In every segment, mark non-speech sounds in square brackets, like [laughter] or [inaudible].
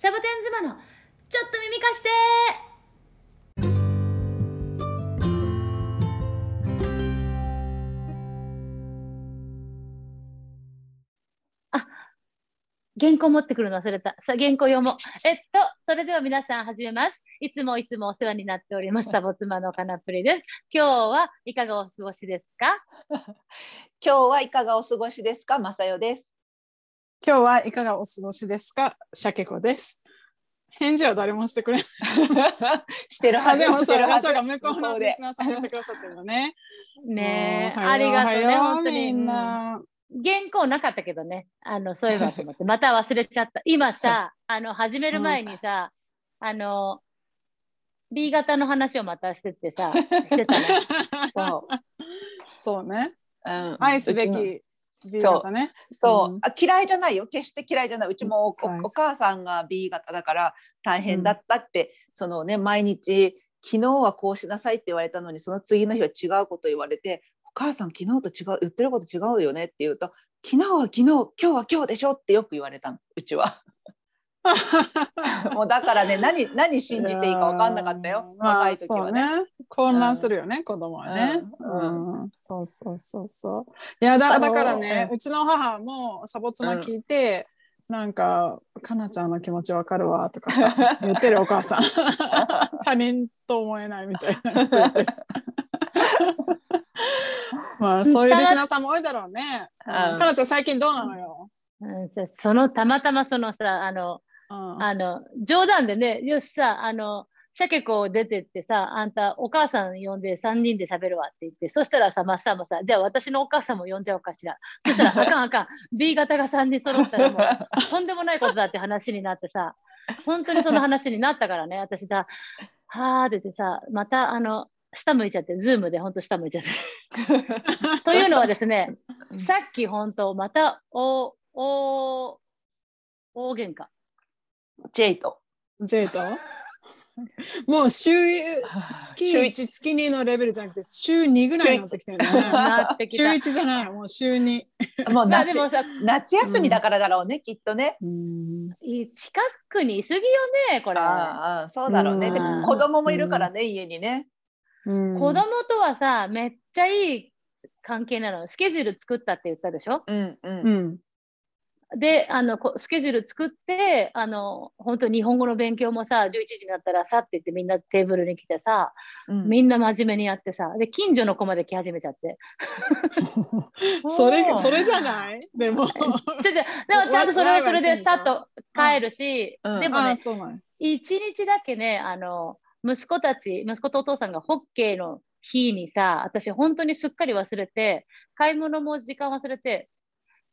サボテン妻のちょっと耳貸して原稿持ってくるの忘れた。さあ、原稿読もう。えっと、それでは皆さん始めます。いつもいつもお世話になっております。サボ妻のカナプリです。今日はいかがお過ごしですか？[laughs] 今日はいかがお過ごしですか、まさよです。今日はいかがお過ごしですか？シャケ子です。返事は誰もしてくれない。[laughs] してるはあ、ず。でもそれはずまさか向こうのリスナーさんがしてくださってるのね。[laughs] ねえ、うんありがとうね、本当に。原稿なかったけどね、あの、そういえばと思って、また忘れちゃった。今さ、あの、始める前にさ、あの、B 型の話をまたしててさ、してたね。[laughs] そそうね。う。うん愛すべき B 型ね。そう、うん。あ嫌いじゃないよ。決して嫌いじゃない。うちもお母さんが B 型だから大変だったって、そのね毎日昨日はこうしなさいって言われたのにその次の日は違うこと言われてお母さん昨日と違う言ってること違うよねって言うと昨日は昨日今日は今日でしょってよく言われたのうちは [laughs] もうだからね何何信じていいか分かんなかったよまあ若い時はね。そうね。混乱するよね、子供はね。うんうんそうそうそうそう。いやだだからね、うんうちの母もサボ妻聞いて、なんかかなちゃんの気持ちわかるわとかさ [laughs] 言ってるお母さん。[laughs] 他人と思えないみたいな。まあそういうリスナーさんも多いだろうね。うんかなちゃん最近どうなのよ？うん、そその、たまたまそのさ、あの、うんあの、冗談でね、よしさ、あの、シャケ子出てってさ、あんたお母さん呼んで3人で喋るわって言って、そしたらさ、マッサンもさ、じゃあ私のお母さんも呼んじゃおうかしら。そしたら、あかんあかん、[laughs] B 型が3人揃ったらもう、とんでもないことだって話になってさ、本当にその話になったからね、私さ、はーって言ってさ、またあの、下向いちゃって、ズームで本当下向いちゃって。[laughs] というのはですね、さっき本当、また、お、お、大喧嘩。ジェイと。J と [laughs] もう週月1 [laughs] 月2のレベルじゃなくて週2ぐらいになってきてるね。週なってきた。1じゃないもう週2。[laughs] もう夏もさ、夏休みだからだろうね、きっとね。い近くにいすぎよね、これ。ああそうだろうね。うんで子供もいるからね、家にね。子供とはさ、めっちゃいい関係なの。スケジュール作ったって言ったでしょ？うんうんうんで、あの、こスケジュール作って、あの、本当日本語の勉強もさ、11時になったらさって言ってみんなテーブルに来てさ、うん。みんな真面目にやってさ、で、近所の子まで来始めちゃって。[laughs] それそれじゃない？でも。[laughs] ちょでもちゃんとそれはそれでさっと帰るし、うん。でもね、一日だけね、あの、息子たち、息子とお父さんがホッケーの日にさ、私本当にすっかり忘れて、買い物も時間忘れて、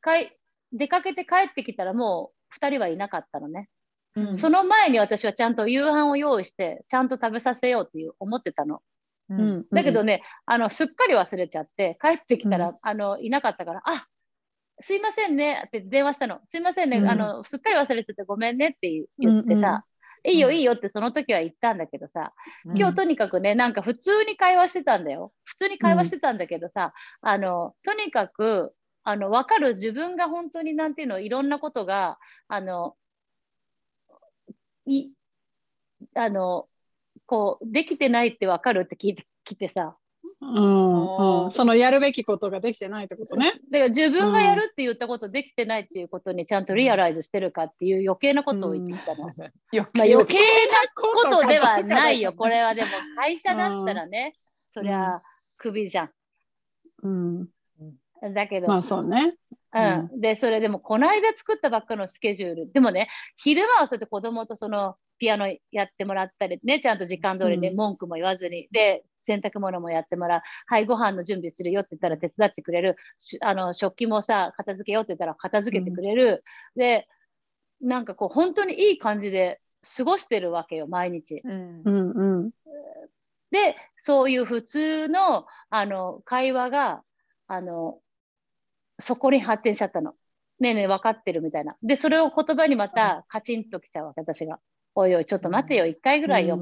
かい出かけて帰ってきたらもう二人はいなかったのね。うん。その前に私はちゃんと夕飯を用意して、ちゃんと食べさせようっていう思ってたの。うん。うん。だけどね、あの、すっかり忘れちゃって、帰ってきたら、うあの、いなかったから、あすいませんねって電話したの。すいませんね、うん。あの、すっかり忘れててごめんねって言ってさ、いいよいいよってその時は言ったんだけどさ、今日とにかくね、なんか普通に会話してたんだよ。普通に会話してたんだけどさ、あの、とにかく、あの、わかる。自分が本当になんていうの、いろんなことが、あの、い、あの、こう、できてないってわかるって聞いてきてさ、うんうん。そのやるべきことができてないってことね。だから自分がやるって言ったことできてないっていうことにちゃんとリアライズしてるかっていう余計なことを言ってきたの。よ [laughs] まあ、余計なこことではないよ。かこれは。でも会社だったらね、そりゃクビじゃうん、ん。だけど、まあそうね。うん。で、それでもこの間作ったばっかのスケジュール。でもね、昼間はそうやって子供とそのピアノやってもらったりね、ちゃんと時間通りね、うん文句も言わずに。で、洗濯物もやってもらう。はい、ご飯の準備するよって言ったら手伝ってくれる。しあの、食器もさ、片付けようって言ったら片付けてくれる。で、なんかこう、本当にいい感じで過ごしてるわけよ、毎日。うんうんうんで、そういう普通の、あの、会話が、あの、そこに発展しちゃったの。ねえねえ、分かってるみたいな。で、それを言葉にまたカチンときちゃうわけ、私が。おいおい、ちょっと待てよ、一回ぐらいよ。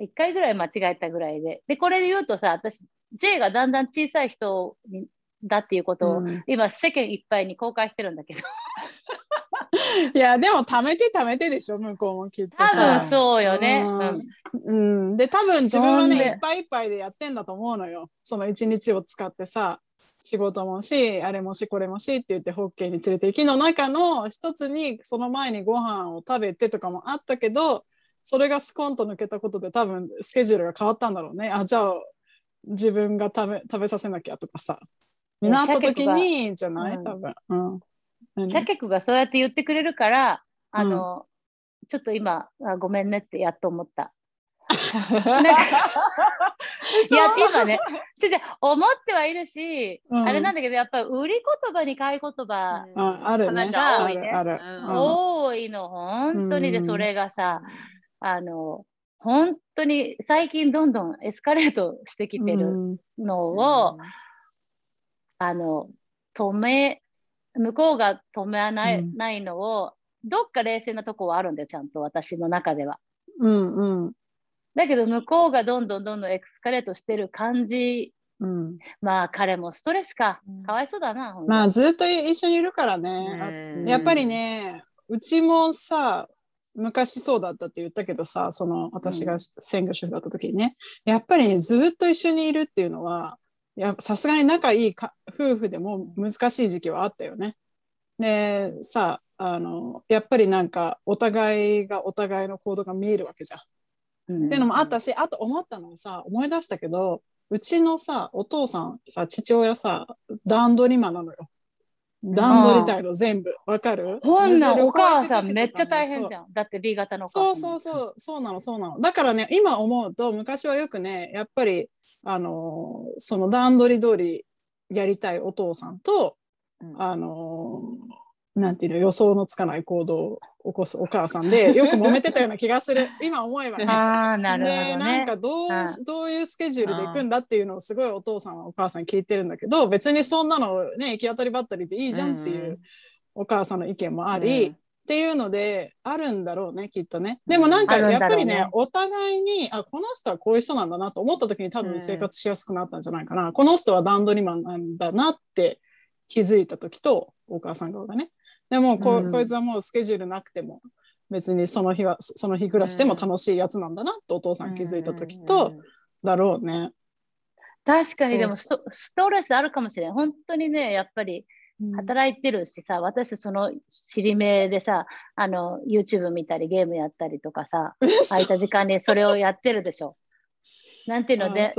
一回ぐらい間違えたぐらいで。で、これで言うとさ、私、J がだんだん小さい人にだっていうことを、うん。今世間いっぱいに公開してるんだけど。[laughs] いやでも貯めて貯めてでしょ向こうもきっと多さ分そうよね。うん。うん。うん、で多分自分はね。いっぱいいっぱいでやってんだと思うのよ。その一日を使ってさ仕事もしあれもしこれもしって言ってホッケーに連れて行きの中の一つにその前にご飯を食べてとかもあったけどそれがスコンと抜けたことで多分スケジュールが変わったんだろうね。あじゃあ自分が食べ食べさせなきゃとかさ。になった時にじゃない？うん。多分。うん。何？シャケクがそうやって言ってくれるから、あの、ちょっと今あ、ごめんねってやっと思った。[laughs] なんかいや、今ね、ちょちょ思ってはいるし、うん。あれなんだけど、やっぱり売り言葉に買い言葉あある。多いね。多いの、本当に。で、うん。それがさ、あの、本当に最近どんどんエスカレートしてきてるうん。のを、あの、止め、向こうが止めない,、うん。ないのを、どっか冷静なとこはあるんだよ、ちゃんと私の中では。うんうんだけど、向こうがどんどんどんどんエクスカレートしてる感じ、うんまあ彼もストレスかうん。かわいそうだな。まあずっと一緒にいるからね。うんやっぱりね、うちもさ、昔そうだったって言ったけどさ、その私が専業主婦だった時にね、やっぱりね、ずっと一緒にいるっていうのは、やさすがに仲いいか夫婦でも難しい時期はあったよね。で、さ、あの、やっぱりなんかお互いがお互いの行動が見えるわけじゃん。うんっていうのもあったし、あと思ったのはさ、思い出したけど、うちのさ、お父さんさ、父親さ、段取り魔なのよ。段取りたいの全部。わかる？ほんなお母さんめっちゃ大変じゃん。だって B 型のおそうそうそう、そうなの、そうなの。だからね、今思うと、昔はよくね、やっぱり、あのーその段取り通りやりたいお父さんと、うんあのーなんていうの、予想のつかない行動を起こすお母さんで、よく揉めてたような気がする。[laughs] 今思えばね。ああ、なるほでどね。なんかどう,、うんどういうスケジュールで行くんだっていうのをすごいお父さんはお母さんに聞いてるんだけど別にそんなのね行き当たりばったりでいいじゃんっていうお母さんの意見もあり、っていうのであるんだろうねきっとね。でもなんかやっぱりねお互いにあこの人はこういう人なんだなと思った時に多うん分生活しやすくなったんじゃないかな、この人は段取りマンなんだなって気づいた時とお母さん側がね。でもこ,、うんこいつはもうスケジュールなくても別にその日はその日暮らしでも楽しいやつなんだなってお父さん気づいた時と、だろうね。確かにでもそストストレスあるかもしれない。本当にね、やっぱり働いてるしさ、私その尻目でさ、あの YouTube 見たりゲームやったりとかさ、空いた時間にそれをやってるでしょ。なんていうので。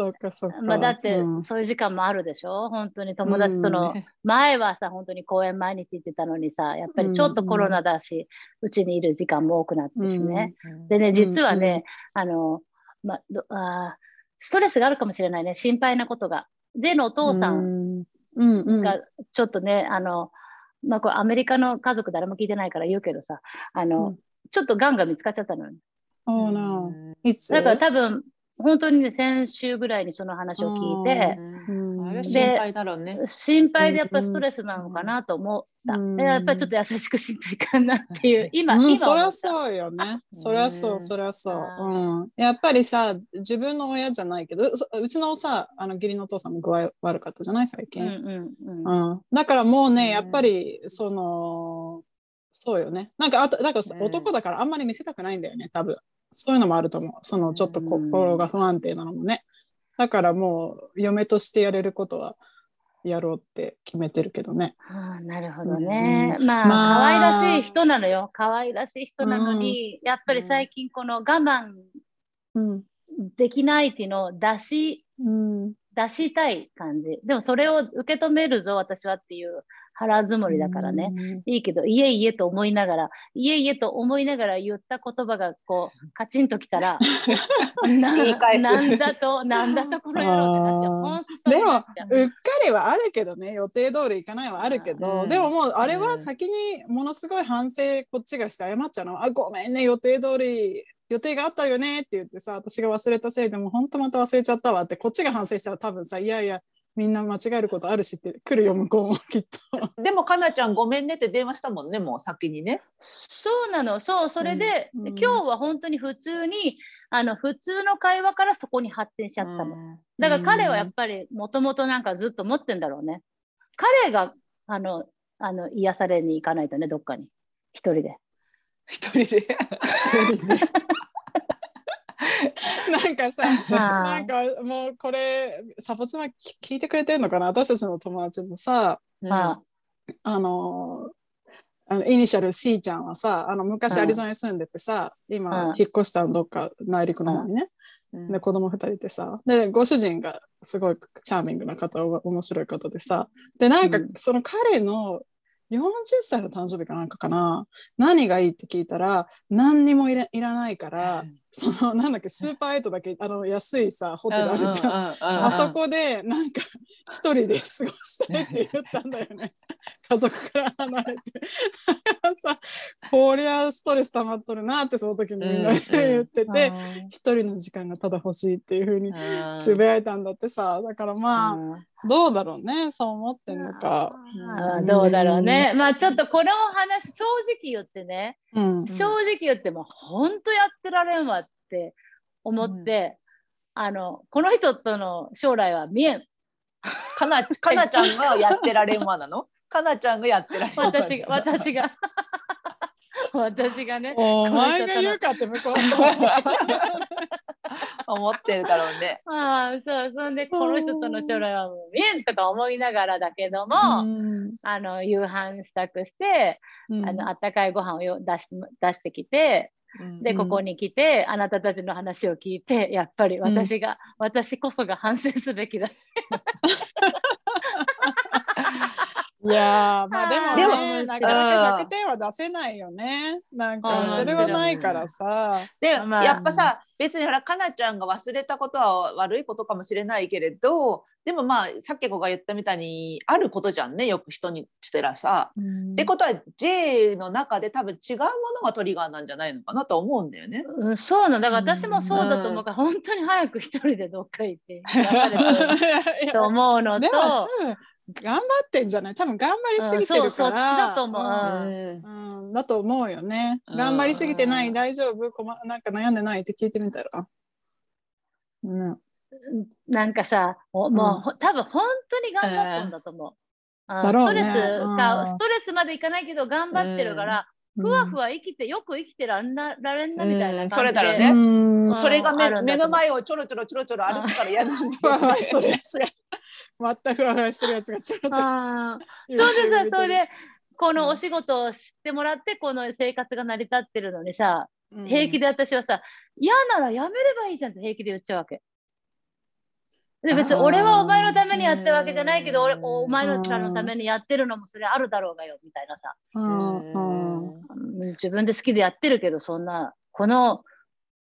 まあ、だってうん。そういう時間もあるでしょ？本当に友達との、前はさ本当に公園毎日行ってたのにさやっぱりちょっとコロナだしうち、にいる時間も多くなってしね、でね実はね、あの、まどあーストレスがあるかもしれないね心配なことが。でのお父さんん。うんうん。がちょっとね、あのまあ、これアメリカの家族誰も聞いてないから言うけどさあの、うん。ちょっとがんが見つかっちゃったのよ。Oh no だから多分本当にね先週ぐらいにその話を聞いて。うん心配だろうね。心配でやっぱりストレスなのかなと思った。うんでやっぱりちょっと優しくしないかなっていう、今、うん、今そりゃ。そうよね。そりゃそうう、んそりゃそう。あうん。やっぱりさ、自分の親じゃないけど、ううちのさ、あの義理のお父さんも具合悪かったじゃない最近。うんうんうん。うん、だからもうね、うんやっぱりそのそうよねなんかあとだからうん男だからあんまり見せたくないんだよね多分そういうのもあると思う。そのちょっと心が不安定なのもね。だからもう嫁としてやれることはやろうって決めてるけどね。ああなるほどね。うまあ、まあ。可愛らしい人なのよ。可愛らしい人なのに、やっぱり最近この我慢うんできないっていうのを出し、うん。出したい感じ。でもそれを受け止めるぞ、私はっていう腹積もりだからね。いいけど、いえいえと思いながら、いえいえと思いながら言った言葉がこう、カチンときたら、[laughs] ななんだと、なんだとこの野郎ってなっちゃう。でもううっかりはあるけどね予定通りいかないはあるけど、うん。でももうあれは先にものすごい反省こっちがして謝っちゃうのあごめんね予定通り予定があったよねって言ってさ私が忘れたせいでもう本当また忘れちゃったわってこっちが反省したら多分さいやいやみんな間違えることあるしって来るよ向こうもきっと。[laughs] でもかなちゃんごめんねって電話したもんねもう先にね。そうなの、そう、それで、うんうん今日は本当に普通に、あの、普通の会話からそこに発展しちゃったの。だから彼はやっぱり、もともとなんかずっと持ってんだろうね。彼が、あの、あの、癒されに行かないとね、どっかに。一人で。一人で。[laughs] なんかさ、なんかもうこれサポツマ聞いてくれてるのかな？私たちの友達もさまあのあのイニシャル C ちゃんはさあの昔うんアリゾナに住んでてさ、今うん引っ越したのどっか内陸の方にね、うん。で子供2人でさでご主人がすごいチャーミングな方お面白い方でさでなんかうん。その彼の40歳の誕生日かなんかかな？何がいいって聞いたら何にもいらないからそのなんだっけスーパーエイトだけあの安いさホテルあるじ。ゃんあそこでなんか一人で過ごしたいって言ったんだよね。家族から離れて。[laughs] さ、こりゃストレス溜まっとるなってその時にみんなで言ってあ。て、一人の時間がただ欲しいっていうふうにつぶやいたんだってさ、だからまあ、うんどうだろうね、そう思ってんのか。あーどうだろうね。まあちょっとこの話、正直言ってね、うん。正直言っても本当やってられんわって思って、あの、この人との将来は見えん。かなかなちゃんがやってられんわなの？かなちゃんがやってられんわ私が、[laughs] 私が。私がね。お前が言うかって向こう [laughs] 思ってるだろうね。ああ、そう、そんで、この人との将来はもう見えんとか思いながらだけども、うんあの、夕飯支度して、うんあの、あったかいご飯をよ出し出してきて、で、うんここに来て、あなたたちの話を聞いて、やっぱり私が、私こそが反省すべきだ。[laughs] いやーまあでもでもねなかなか100点は出せないよね。なんかそれはないからさ。で、まあやっぱさ別にほらかなちゃんが忘れたことは悪いことかもしれないけれどでもまあさっき子が言ったみたいにあることじゃんねよく人にしてらさ。ってことは J の中で多分違うものがトリガーなんじゃないのかなと思うんだよね。うん、そうなんだから私もそうだと思うから、本当に早く一人でどっか行って [laughs] と思うのとで頑張ってんじゃない？多分頑張りすぎてるから。だと思う。うん。うんだと思うよね。うん。頑張りすぎてない？大丈夫？こまなんか悩んでない？って聞いてみたら。うん。なんかさもう,、もうほ多分本当に頑張ったんだと思う。ストレスか、うん。ストレスまでいかないけど頑張ってるから、ふわふわ生きてよく生きてらんなられんなみたいな感じで、うんそれだろうね。それが目目の前をちょろちょろちょろちょろ歩くから嫌なんだふわふわよね。してるやつが。またふわふわしてるやつがちょろちょろ。そうでる。それでこのうん。お仕事を知ってもらってこの生活が成り立ってるのにさ、うん。平気で私はさ嫌ならやめればいいじゃんって平気で言っちゃうわけ。で別に俺はお前のためにやってるわけじゃないけど俺お前らのためにやってるのもそれあるだろうがよみたいなさ自分で好きでやってるけどそんなこの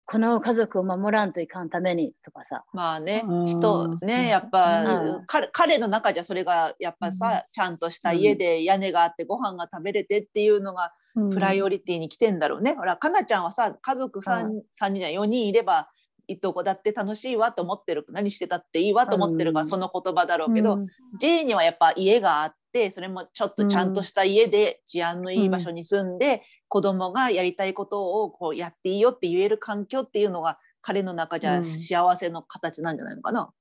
この家族を守らんといかんためにとかさ。まあねうん。人うん。ねやっぱ、うん。彼彼の中じゃそれがやっぱさ、ちゃんとした家で屋根があってご飯が食べれてっていうのがうん。プライオリティに来てんだろうね。ほらかなちゃんはさ家族 3, う三人や4人いればいとこだって楽しいわと思ってる。何してたっていいわと思ってるから、うんその言葉だろうけど、うん。J にはやっぱ家があってそれもちょっとちゃんとした家で治安のいい場所に住んで、子供がやりたいことをこうやっていいよって言える環境っていうのが彼の中じゃうん。幸せの形なんじゃないのかな。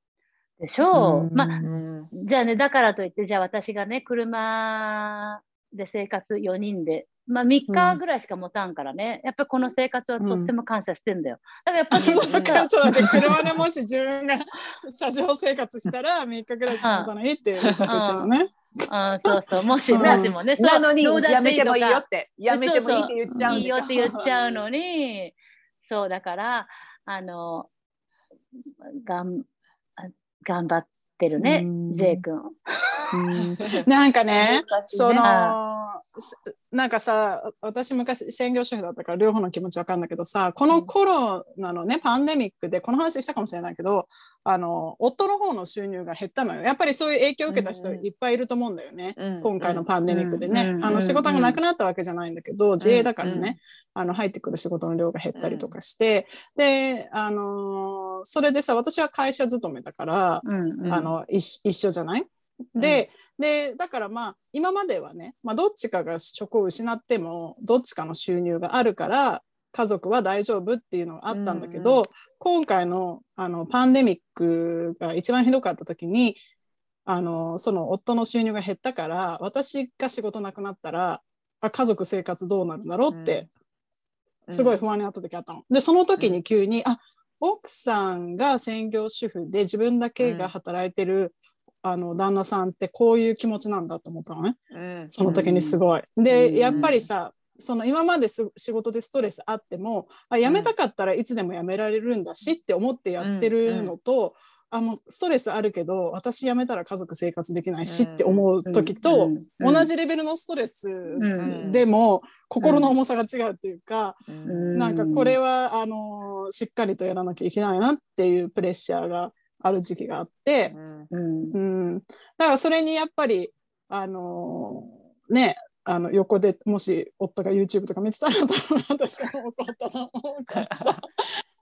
でしょう、うん。まあうん。じゃあねだからといってじゃあ私がね車で生活4人でまあ3日ぐらいしか持たんからね、やっぱりこの生活はとっても感謝してんだよ。だからやっぱりだからちょっと待って車でもし自分が [laughs] 車上生活したら3日ぐらいしか持たないって言ってるのね。あそうそう、もしうん。もしもね、そうなのにやめてもいいよって。やめてもいいって言っちゃう。いいよって言っちゃうのに、そうだから、あの、がんあ頑張ってるねうん、J 君。うん。[laughs] なんかね、難しいそのなんかさ私昔専業主婦だったから両方の気持ちわかるんだけどさこのコロナのねパンデミックでこの話したかもしれないけどあの夫の方の収入が減ったのよ。やっぱりそういう影響を受けた人いっぱいいると思うんだよね、うん。今回のパンデミックでね、うん。あの仕事がなくなったわけじゃないんだけど、自営だからね、うん。あの入ってくる仕事の量が減ったりとかして、であのーそれでさ私は会社勤めだから、あの一一緒じゃない？で,、でだからまあ今まではね、まあ、どっちかが職を失ってもどっちかの収入があるから家族は大丈夫っていうのがあったんだけど、うん。今回のあのパンデミックが一番ひどかった時にあのその夫の収入が減ったから私が仕事なくなったらあ家族生活どうなるんだろうって、すごい不安になった時あったの。でその時に急に、あ奥さんが専業主婦で自分だけが働いてる、あの旦那さんってこういう気持ちなんだと思ったのね。うん。その時にすい。ごい。うん。でやっぱりさその今まです仕事でストレスあってもあ辞めたかったらいつでも辞められるんだしって思ってやってるのと、あもうストレスあるけど私辞めたら家族生活できないしって思う時と、うん。同じレベルのストレスうん。でも心の重さが違うっていうか、うん。なんかこれはあのしっかりとやらなきゃいけないなっていうプレッシャーがある時期があって、うん。うん、だからそれにやっぱりあのねあの横でもし夫が YouTube とか見てたら多分私も怒ったと思うからさ。[laughs]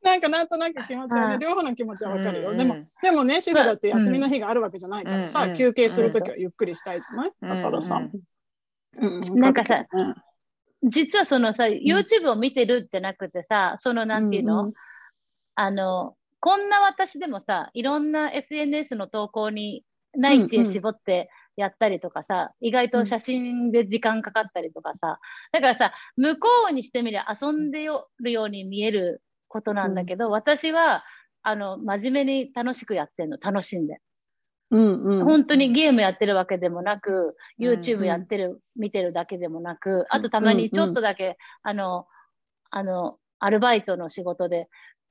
なんかなんとなく気持ちはねうん両方の気持ちはわかるよ、うん。でもでもね主婦だって休みの日があるわけじゃないからさ、うん休憩する時はゆっくりしたいじゃない、うんだからさ、うん。なんかさ実はそのさ、YouTube を見てるじゃなくてさ、そのなんていうの、あの、こんな私でもさ、いろんな SNS の投稿に内地へ絞ってやったりとかさ、意外と写真で時間かかったりとかさ、だからさ、向こうにしてみりゃ遊んでるように見えることなんだけど、私は、あの、真面目に楽しくやってんの、楽しんで。うんうん。本当にゲームやってるわけでもなく、うん YouTube やってる、見てるだけでもなく、あとたまにちょっとだけ、あの、あの、アルバイトの仕事で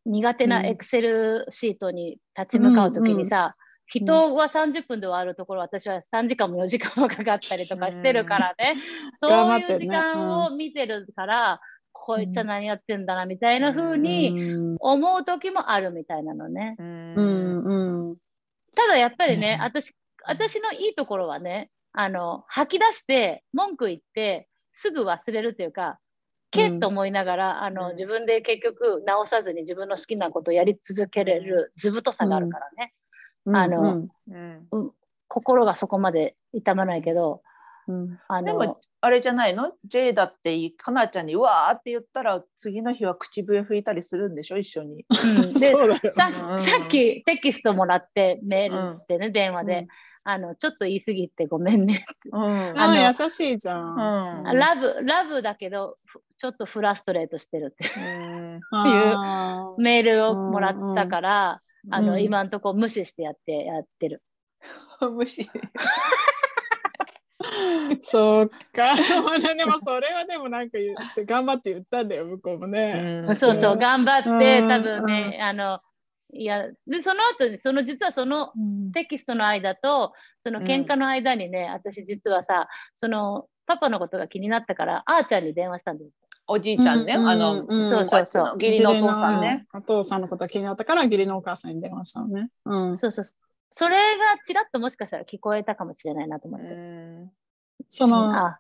苦手なうん。エクセルシートに立ち向かうときにさ、人は30分で終わるところ、私は3時間も4時間もかかったりとかしてるからね、[laughs] そういう時間を見てるから、こいつは何やってんだなみたいな風にうん思う時もあるみたいなのね。うんうんうん。ただやっぱりね、うん。私、私のいいところはね、あの、吐き出して、文句言って、すぐ忘れるというか、けっと思いながら、あの、うん。自分で結局直さずに自分の好きなことをやり続けれる図太さがあるからね、うん。あのうん。心がそこまで痛まないけど、うん。あのでも、あれじゃないの ?J だってかなちゃんにうわーって言ったら次の日は口笛吹いたりするんでしょ？一緒に。うん。で [laughs] さうん。さっきテキストもらって、メールでね、電話で、うん。あの、ちょっと言い過ぎてごめんねうん。あ優しいじゃん。うん。ラブ、ラブだけど、ふちょっとフラストレートしてるってうん [laughs] あーメールをもらったから、あの、うん今んとこ無視してやって、やってる。[laughs] 無視。[laughs] そうか。でもそれはでもなんか頑張って言ったんだよ、向こうもね。そうそうう、ん頑張って、うん多分ね、あの、いや、で、その後に、その実はそのうんテキストの間と、その喧嘩の間にね、私実はさ、その、パパのことが気になったから、あーちゃんに電話したんだよ。おじいちゃんね、うんあの、うんそうそうそう義理のお父さんね。お父さんのことが気になったから義理のお母さんに電話したのね。うん。そうそう。それがちらっともしかしたら聞こえたかもしれないなと思っうて。んその、あ、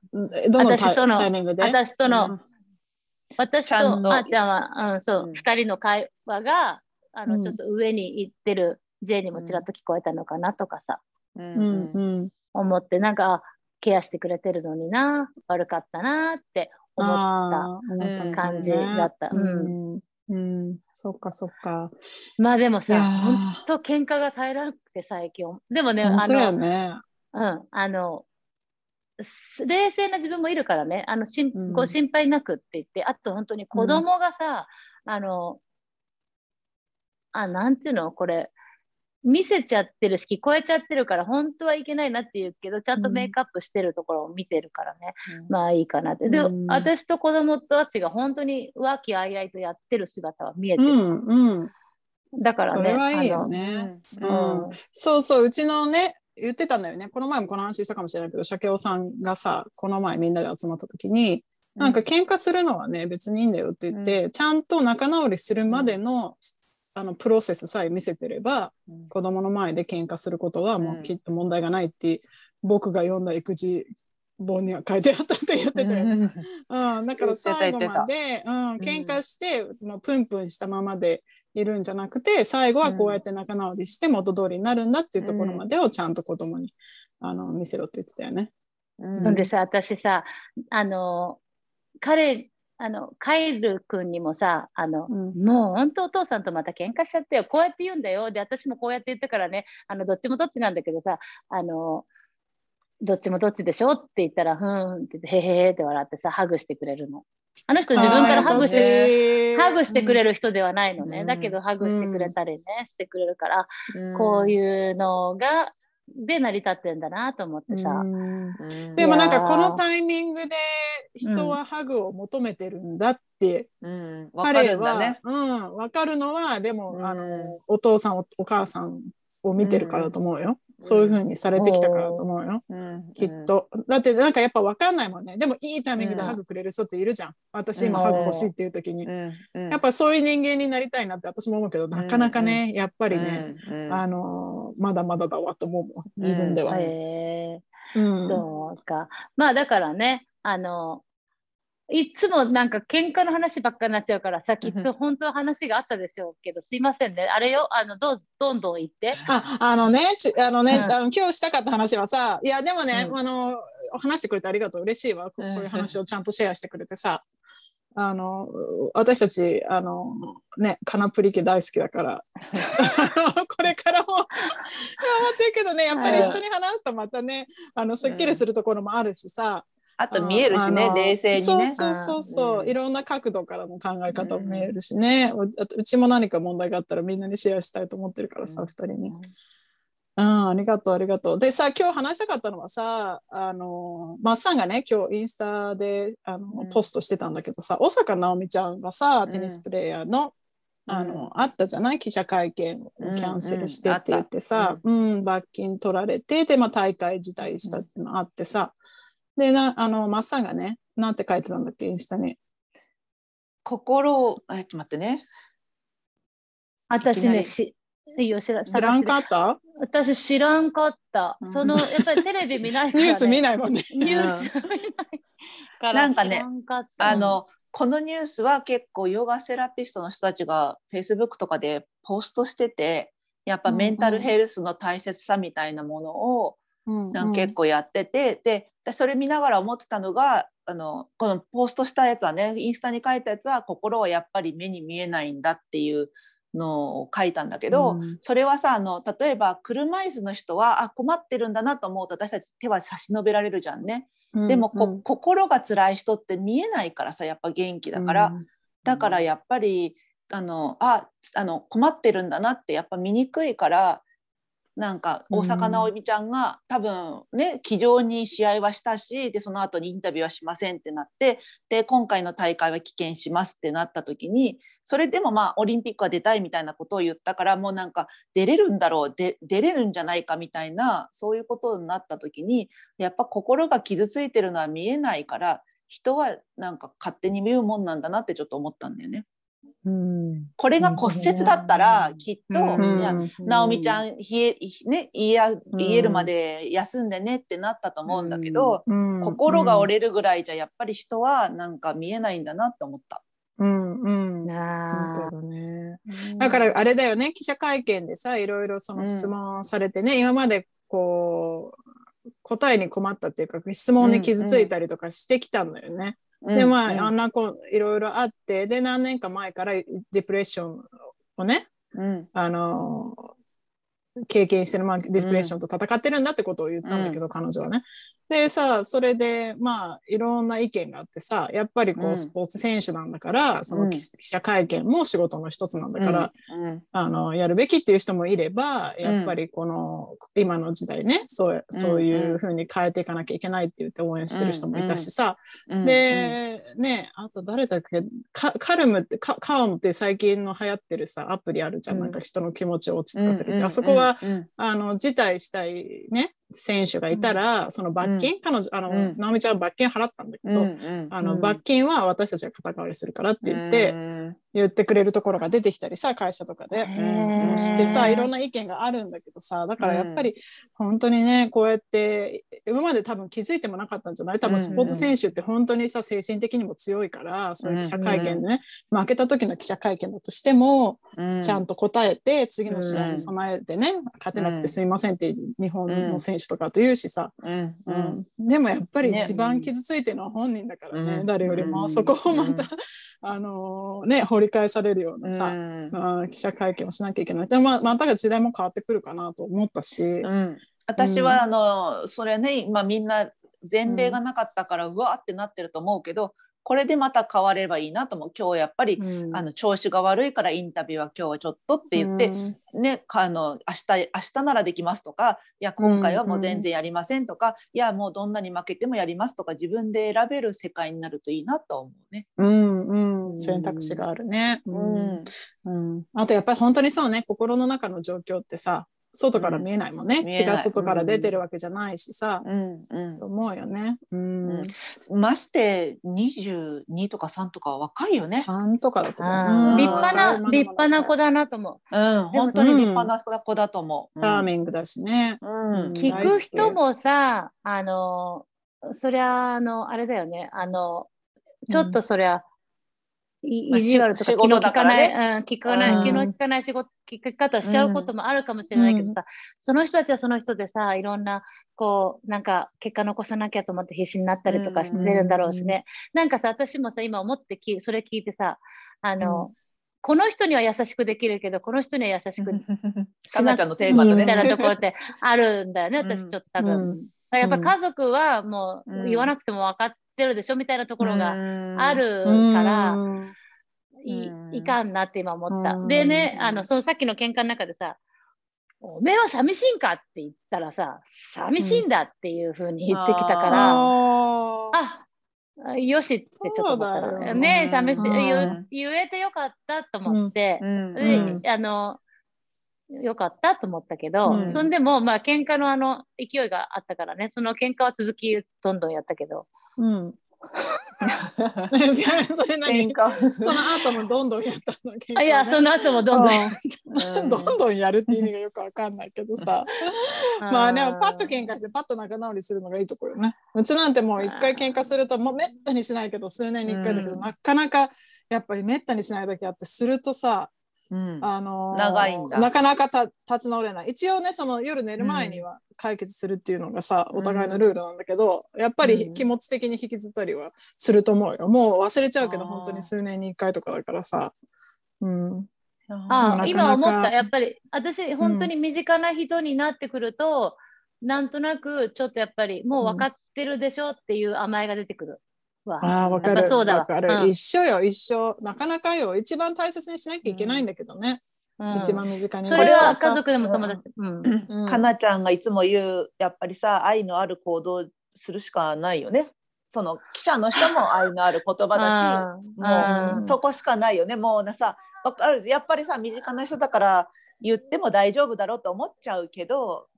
どの私とのタイミングで？私との、うん私とあーちゃんは、うん、そうう、ん二、人の会話が、あの、うんちょっと上に行ってる J にもちらっと聞こえたのかなとかさ、ううんんうん。思って、なんか、あケアしてくれてるのにな、悪かったなって思った。感じねだったううんん。うん。そっかそっか。まあでもさ、いやーほんと喧嘩が絶えなくて最近。でもね、あ本当やの、ね。うん、あの、す冷静な自分もいるからね、あのしんうんご心配なくって言って、あと本当に子供がさ、あの、あ、なんていうの、これ、見せちゃってるし、聞こえちゃってるから、本当はいけないなって言うけど、ちゃんとメイクアップしてるところを見てるからね、まあいいかなって。で、うん私と子供たちが本当に和気あいあいとやってる姿は見えてる。うんうん。だからね、それはいいよあね。の、うんそうそう、うちのね、言ってたんだよね。この前もこの話したかもしれないけど、シャケオさんがさ、この前みんなで集まった時に、なんか喧嘩するのはね、別にいいんだよって言って、ちゃんと仲直りするまでの、あのプロセスさえ見せてれば、うん。子供の前で喧嘩することはもうん。うきっと問題がないって、僕が読んだ育児本には書いてあったって言ってたよ。うん、だから最後まで、うん、喧嘩して、もうプンプンしたままでいるんじゃなくて、最後はこうやって仲直りして元通りになるんだっていうところまでをちゃんと子供に、あの見せろって言ってたよね。うんでさ、私さ、あの、彼あの、カイル君にもさ、あの、うんもう本当お父さんとまた喧嘩しちゃったよ。こうやって言うんだよ。で、私もこうやって言ったからね、あの、どっちもどっちなんだけどさ、あの、どっちもどっちでしょって言ったら、ふーんって言って、へへーって笑ってさ、ハグしてくれるの。あの人自分からハグして、ハグしてくれる人ではないのね。うんだけど、ハグしてくれたりね、してくれるから、うんこういうのが、で成り立ってんだなと思ってさ。でもなんかこのタイミングで人はハグを求めてるんだって、うん、彼は、るん。うん、分かるのはでも、うん。あのお父さんおお母さんを見てるからだと思うよ、そういうふうにされてきたからだと思うよ、うん。きっ。と。だってなんかやっぱ分かんないもんね。でもいいタイミングでハグくれる人っているじゃん。私今うん。ハグ欲しいっていう時に、やっぱそういう人間になりたいなって私も思うけどなかなかね、やっぱりね、あのまだまだだわと思うもん。自分では、そうか。まあだからね、あの、いつもなんか喧嘩の話ばっかになっちゃうからさ、きっと本当は話があったでしょうけど、すいませんね。あれよ、あの、どうどんどん言って。ああのねちあのね、うん。あの今日したかった話はさいやでもね、うん。あの話してくれてありがとう。嬉しいわ。ここううんいう話をちゃんとシェアしてくれてさ。あの私たちあのねカナプリ家大好きだから。[laughs] これからも。頑張っていくけどねやっぱり人に話すとまたねあのすっきりするところもあるしさ、あと見えるしね冷静にね。そうそうそうそう、うん。いろんな角度からの考え方も見えるしね、うあとうちも何か問題があったらみんなにシェアしたいと思ってるからさ、うん。二人に。うん、ありがとう、ありがとう。でさ、今日話したかったのはさ、あの、マッサンがね、今日インスタであの、うん。ポストしてたんだけどさ、小坂直美ちゃんがさ、テニスプレーヤーの、あの、あったじゃない？記者会見をキャンセルしてって言ってさ、うん、罰金取られて、で、まあ大会辞退したっていうのあってさ、で、な、あの、マッサンがね、なんて書いてたんだっけ、インスタに。心を、えっと待ってね。私ね、しいいよ、知ら知らんかった？私知らんかった。うんその、やっぱりテレビ見ないから、ね。[laughs] ニュース見ないもんね。ニュース見ないからなんかね知らんかった。あの、このニュースは結構ヨガセラピストの人たちが Facebook とかでポストしてて、やっぱメンタルヘルスの大切さみたいなものをうんなんか結構やってて、ででそれ見ながら思ってたのがあのこのポストしたやつはねインスタに書いたやつは心はやっぱり目に見えないんだっていうのを書いたんだけど、うん。それはさあの例えば車椅子の人はあ困ってるんだなと思うと私たち手は差し伸べられるじゃんね。でもこ、心が辛い人って見えないからさやっぱ元気だから、だからやっぱりあのああの困ってるんだなってやっぱ見にくいからなんか大坂なおみちゃんが、多分ね気丈に試合はしたしでその後にインタビューはしませんってなってで今回の大会は棄権しますってなった時にそれでもまあオリンピックは出たいみたいなことを言ったからもうなんか出れるんだろうで出れるんじゃないかみたいなそういうことになった時にやっぱ心が傷ついてるのは見えないから人はなんか勝手に見るもんなんだなってちょっと思ったんだよね。うん。これが骨折だったらきっと、うん。いや直美ちゃん冷え,、ね、言えや言えるまで休んでねってなったと思うんだけど、うん。心が折れるぐらいじゃやっぱり人はなんか見えないんだなって思った。うん。うん。だね。だからあれだよね記者会見でさいろいろその質問されてね、今までこう答えに困ったっていうか質問に傷ついたりとかしてきたんだよね。でまあ、うん。あんなこういろいろあってで何年か前からデプレッションをねうん。あの経験してる、まあ、ディプレッションと戦ってるんだってことを言ったんだけど、彼女はね。でさそれでまあいろんな意見があってさやっぱりこううん。スポーツ選手なんだから、そのうん。記記者会見も仕事の一つなんだから、うん。あのやるべきっていう人もいればやっぱりこの、今の時代ねそうそういうふうに変えていかなきゃいけないって言って応援してる人もいたしさ、うん。で、ねあと誰だっけカカルムってカカオムって最近の流行ってるさアプリあるじゃん、うん。なんか人の気持ちを落ち着かせるって、うん。あそこは、うん。あの辞退したいね選手がいたら、その罰金、彼女あの、うん。直美ちゃんは罰金払ったんだけど、うんうんあのうん罰金は私たちが肩代わりするからって言って、うん言ってくれるところが出てきたりさ会社とかで。してさいろんな意見があるんだけどさだからやっぱり本当にねこうやって今まで多分気づいてもなかったんじゃない？多分スポーツ選手って本当にさ精神的にも強いからそういう記者会見でね負けた時の記者会見だとしてもうん。ちゃんと答えて次の試合に備えてね勝てなくてすいませんって日本の選選手とかと言うしさ、うんううん。ん、でもやっぱりね。一番傷ついてるのは本人だからね、うん。誰よりも、うん。そこをまた、うん。あのーね掘り返されるようなさ、うん。うん記者会見をしなきゃいけない。でもまあまた時代も変わってくるかなと思ったし、うん、私はあのそれね、まあ、みんな前例がなかったからうわーってなってると思うけどこれでまた変わればいいなと思う。今日やっぱり、うん。あの調子が悪いからインタビューは今日はちょっとって言って、うん。ね、かあの明日明日ならできますとかいや今回はもう全然やりませんとか、いやもうどんなに負けてもやりますとか自分で選べる世界になるといいなと思うね。うんうん、選択肢があるね。うん。うん、あとやっぱり本当にそうね心の中の状況ってさ外から見えないもんね、見えない血が外から出てるわけじゃないしさ、うんうん。と思うよね。うん。うん。まして22とか3とかは若いよね。3とかだと立派な立派な子だなと思う。ん、本当に立派な子だと思う。チャーミングだしね。うん。う。聞く人もさあのそりゃあのあれだよね。あのちょっとそりゃ、意地悪とかし気の利かない、ね。うん、聞かない、うん。気の利かない仕事聞き方しちゃうこともあるかもしれないけどさ、その人たちはその人でさいろんなこうなんか結果残さなきゃと思って必死になったりとかしてるんだろうしね、なんかさ私もさ今思ってきそれ聞いてさあの、この人には優しくできるけどこの人には優しく [laughs] かなちゃんのテーマだうんみたいね。なところって [laughs] あるんだよね、うん。私ちょっと多分。やっぱ家族はもううん。言わなくても分かってるでしょ？みたいなところがああるうんから、うん。いうんいかんなって今思った。うん。でね、あのそのさっきの喧嘩の中でさ、おめえは寂しいんか？って言ったらさ、寂しいんだっていうふうに言ってきたから、あーあよしってちょっと思ったら、よね。寂しい、うん。言言えてよかったと思って、うん。でうん。あのよかったと思ったけど、うん。そんでもまあ喧嘩のあの勢いがあったからねその喧嘩は続きどんどんやったけどうん。[laughs] それ何？その後もどんどんやったの？喧嘩ね。あいやその後もどんどんやっうん。どんどんやるって意味がよくわかんないけどさ。[laughs] たまあでもパッと喧嘩してパッと仲直りするのがいいところよね。うちなんてもう一回喧嘩するともうめったにしないけど数年に一回だけど、うん。なかなかやっぱりめったにしないだけあってするとさうん。あのー長いんだ。なかなかた立ち直れない。一応ねその夜寝る前には解決するっていうのがさ、うん。お互いのルールなんだけどやっぱうん。り気持ち的に引きずったりはすると思うよ。もう忘れちゃうけど本当に数年に一回とかだからさ。うん。あなかなか今思った。やっぱり私本当に身近な人になってくると、なんとなくちょっとやっぱりもう分かってるでしょっていう甘えが出てくる。わ、ああ、わかる。わわかる、うん一緒よ、一緒。なかなかよ。一番大切にしなきゃいけないんだけどね。うん一番身近に。それは家こ族でも友達、うんうんかなちゃんがいつも言うやっぱりさ愛のある行動するしかないよね。その記者の人も愛のある言葉だしもううんそこしかないよねもうなさわかるやっぱりさ身近な人だから言っても大丈夫だろうと思っちゃうけど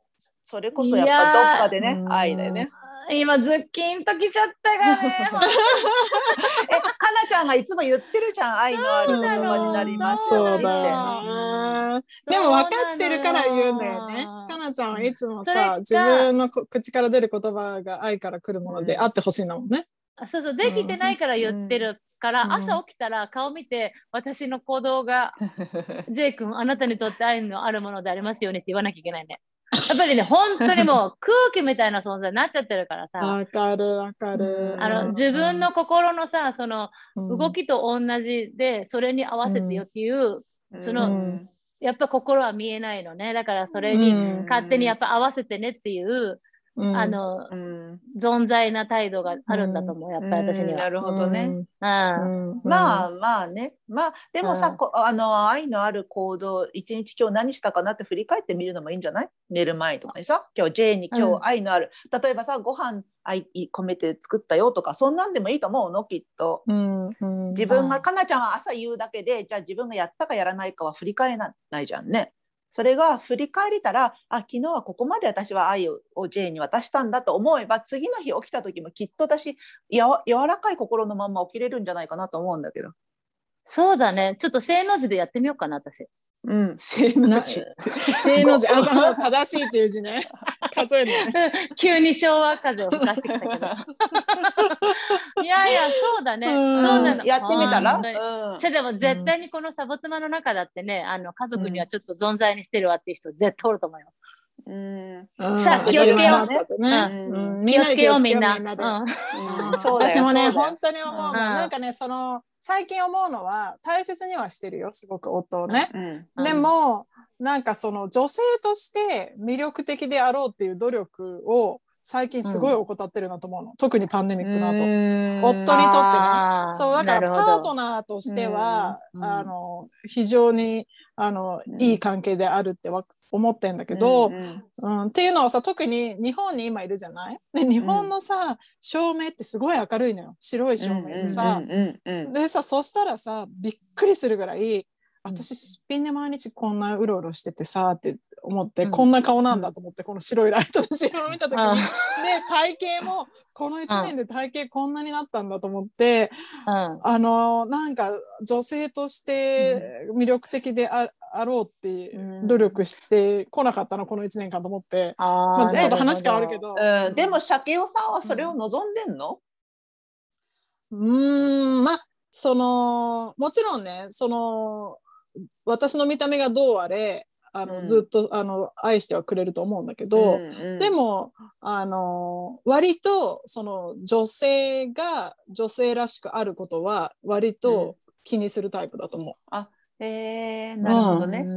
それこそやっぱどっかでねうん愛だよね。今ズッキンときちゃったがね [laughs] えかなちゃんがいつも言ってるじゃん愛のある言葉になりますそう。だ。でも分かってるから言うんだよね。かなちゃんはいつもさ、自分のこ口から出る言葉が愛から来るものであってほしいんだもんね。あそうそうできてないから言ってるから、うん朝起きたら顔見て私の行動が「[laughs] J 君あなたにとって愛のあるものでありますよね」って言わなきゃいけないね。やっぱりね本当にもう空気みたいな存在になっちゃってるからさ。わかるわかる。あの自分の心のさそのうん。動きと同じでそれに合わせてよっていう、そのうん。やっぱ心は見えないのね。だからそれにうん。勝手にやっぱ合わせてねっていう、うんあのうん。存在な態度があるんだと思う、やっぱり私には。なるほどね。うん。まあまあね、まあでもさ、うん。こあの愛のある行動、一日今日何したかなって振り返ってみるのもいいんじゃない？寝る前とかにさ、今日 J に今うん。日愛のある、例えばさ、ご飯愛込めて作ったよとか、そんなんでもいいと思うの、きっと。うん。うん。自分が、うんかなちゃんは朝言うだけで、じゃあ自分がやったかやらないかは振り返らないじゃんね。それが振り返れたら、あ、昨日はここまで私は愛を J に渡したんだと思えば、次の日起きた時もきっと私、やわ柔らかい心のまんま起きれるんじゃないかなと思うんだけど。そうだね。ちょっと正の字でやってみようかな、私。うん、正のな字。正の字、あの正しいっていう字ね。数えるのね。急に昭和風を吹かしてきたけど。[laughs] いやいや、そうだね。うんそうなの。やってみたら、うんじゃあでも絶対にこのサボ妻の中だってね、あの家族にはちょっと存在にしてるわっていう人絶対おると思うよ。うん。さあ気をつけようね。うん。うん。気をつけようみんな。[laughs] 私もね本当に思う。なんかねその最近思うのは大切にはしてるよすごく夫をね、でもなんかその女性として魅力的であろうっていう努力を最近すごい怠ってるなと思うの、特にパンデミックの後、うん。夫にとってね。そうだからパートナーとしては、うん。あの非常にあの、うん。いい関係であるってわ思ってんだけど、うんうん。っていうのはさ特に日本に今いるじゃない？で日本のさ、照明ってすごい明るいのよ。白い照明でさ、うんうんうんでさそしたらさびっくりするぐらい私すっぴんで毎日こんなうろうろしててさって思って、うん。こんな顔なんだと思って、この白いライトの写真を見た時に、うん。で体型もこの1年で体型こんなになったんだと思って、うん。あのなんか女性として魅力的であ,、あろうってうん。努力してこなかったのこの1年間と思って、あーまあ、ちょっと話変わるけど。うん。でも鮭雄さんはそれを望んでんの？うーん。まあそのもちろんねその私の見た目がどうあれあの、うん。ずっとあの愛してはくれると思うんだけど、んうん。でもあの割とその女性が女性らしくあることは割と気にするタイプだと思う。えー、なるほどね。う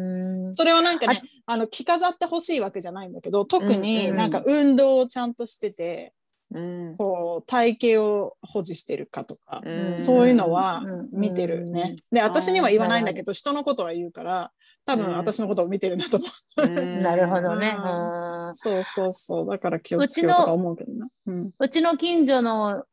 んそれはなんかねあの着飾ってほしいわけじゃないんだけど特うんうんになんか運動をちゃんとしてて、うんこう体型を保持してるかとか、うんそういうのはうん見てるね。で、私には言わないんだけど、人のことは言うから、多分うん私のことを見てるんだと思うんなるほどね。ううんう。そうそうそう。だから気をつけようとか思うけどな。うん。うちの近所の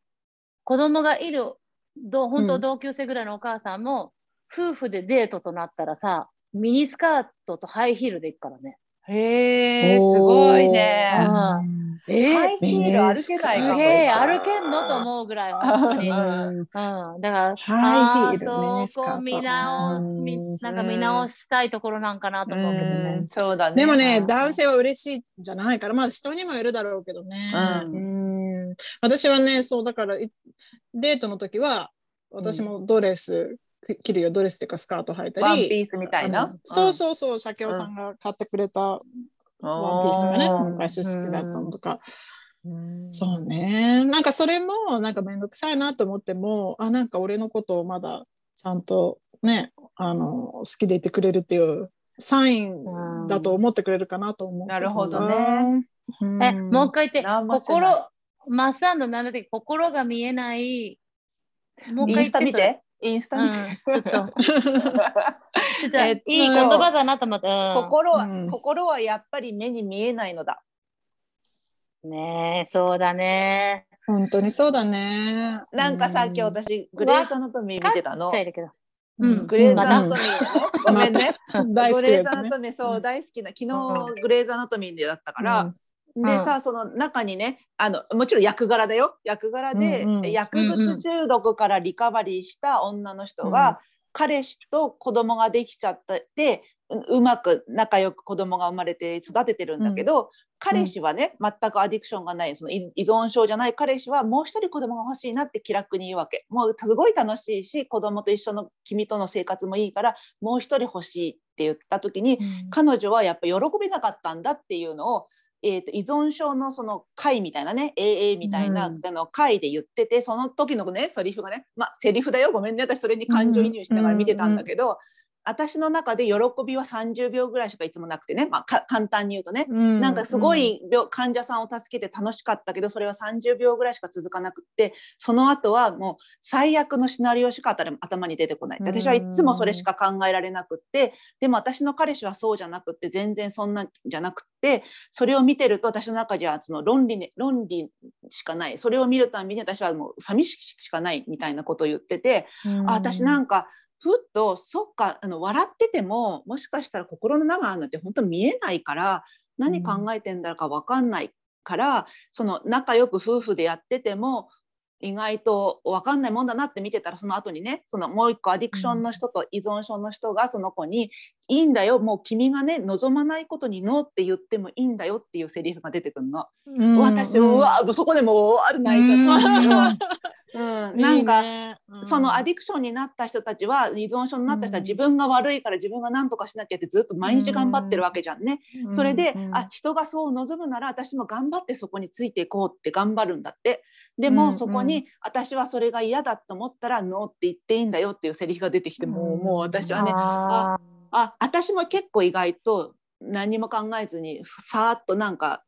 子供がいる、どう本うん当同級生ぐらいのお母さんも、夫婦でデートとなったらさ、ミニスカートとハイヒールで行くからね。へえ、すごいね。うんえハイヒール歩けないかも。すげえ、歩けんのと思うぐらい、本当に。ううんん、だから、ハイヒールミニスカートそこ見直うんみなんか見直したいところなんかなと思うけどうねん。そうだね。でもね、うん男性は嬉しいんじゃないから、まあ人にもよるだろうけどね。ううん私はね、そうだからいつ、デートの時は、私もドレス、着るよ、ドレスっていうかスカート履いたり。ワンピースみたいあなの。そうそうそう、シャケオさんが買ってくれたワンピースがね、うん昔好きだったのとか。うん。そうね。なんかそれも、なんかめんどくさいなと思っても、あ、なんか俺のことをまだちゃんとね、あの、好きでいてくれるっていうサインだと思ってくれるかなと思う。なるほどね。うん。え、もう一回言って、心、マッサンドなんだっけ、心が見えない。もう一回インスタ見言って。て。インスタ見て。それうん、ちょっと、[laughs] ちょっとえっといい言葉だなと思って。うん心は、うん心はやっぱり目に見えないのだ。ねえ、そうだね。本当にそうだね。なんかさ、今日私グレーズアナトミー見てたの。うん、うんグレーズアナトミーね。ごめんね。大好グレーきですね。ズアナトミー、そうう、ん大好きな。昨う日グレーズアナトミーでだったから、うん。でさ、その中にね、あのもちろん役柄だよ。役柄で、うんうん。薬物中毒からリカバリーした女の人が、彼氏と子供ができちゃってううまく仲良く子供が生まれて育ててるんだけど、彼氏はね全くアディクションがない。その依依存症じゃない。彼氏はもう一人子供が欲しいなって気楽に言うわけ。もうすごい楽しいし子供と一緒の君との生活もいいからもう一人欲しいって言った時に、彼女はやっぱ喜べなかったんだっていうのを、えー、と依存症のその会みたいなね AA みたいな、うん。あの会で言っててその時のねセリフがねまあセリフだよ。ごめんね。私それに感情移入しながら見てたんだけど、私の中で喜びは30秒ぐらいしかいつもなくてね、まあ、か簡単に言うとね、うん。なんかすごい病患者さんを助けて楽しかったけどそれは30秒ぐらいしか続かなくってその後はもう最悪のシナリオしか頭頭に出てこない。で私はいつもそれしか考えられなくってでも私の彼氏はそうじゃなくって全然そんなんじゃなくってそれを見てると私の中ではその論理,、ね、論理しかない。それを見るたびに私はもう寂ししかないみたいなことを言ってて、あ私なんかふっとそっかあの笑っててももしかしたら心の中なんて本当見えないから何考えてんだか分かんないから、その仲良く夫婦でやってても意外と分かんないもんだなって見てたらその後にねそのもう一個アディクションの人と依存症の人がその子に「いいんだよもう君がね望まないことにノーって言ってもいいんだよ」っていうセリフが出てくるの。うん。私うわそこでもう泣いちゃった。[laughs] うん、なんか、ね。うん。そのアディクションになった人たちは依存症になった人はうん。自分が悪いから自分が何とかしなきゃってずっと毎日頑張ってるわけじゃんね。それで、うんあ人がそう望むなら私も頑張ってそこについていこうって頑張るんだってでも、うんそこに私はそれが嫌だと思ったらノーって言っていいんだよっていうセリフが出てきて、もうもう私はねああ私も結構意外と何も考えずにさーっとなんかぽ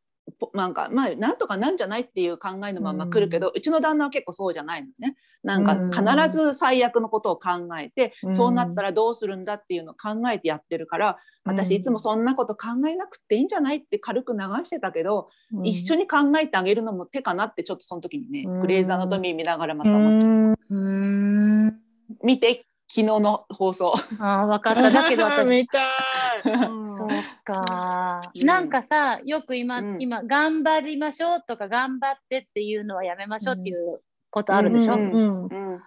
なんかまあなんとかなんじゃないっていう考えのまま来るけど、うちの旦那は結構そうじゃないのね。なんかうん。必ず最悪のことを考えて、うん。そうなったらどうするんだっていうのを考えてやってるから私いつもそんなこと考えなくていいんじゃないって軽く流してたけど、うん。一緒に考えてあげるのも手かなってちょっとその時にね、うん。グレイズ・アナトミー見ながらまた思って、うん。ーうーん。見て昨日の放送。あー分かった。だけど私 [laughs] 見たそうか、うん。なんかさよく今、うん。今頑張りましょうとか頑張ってっていうのはやめましょうっていうことあるでしょ、うん。うん。うん。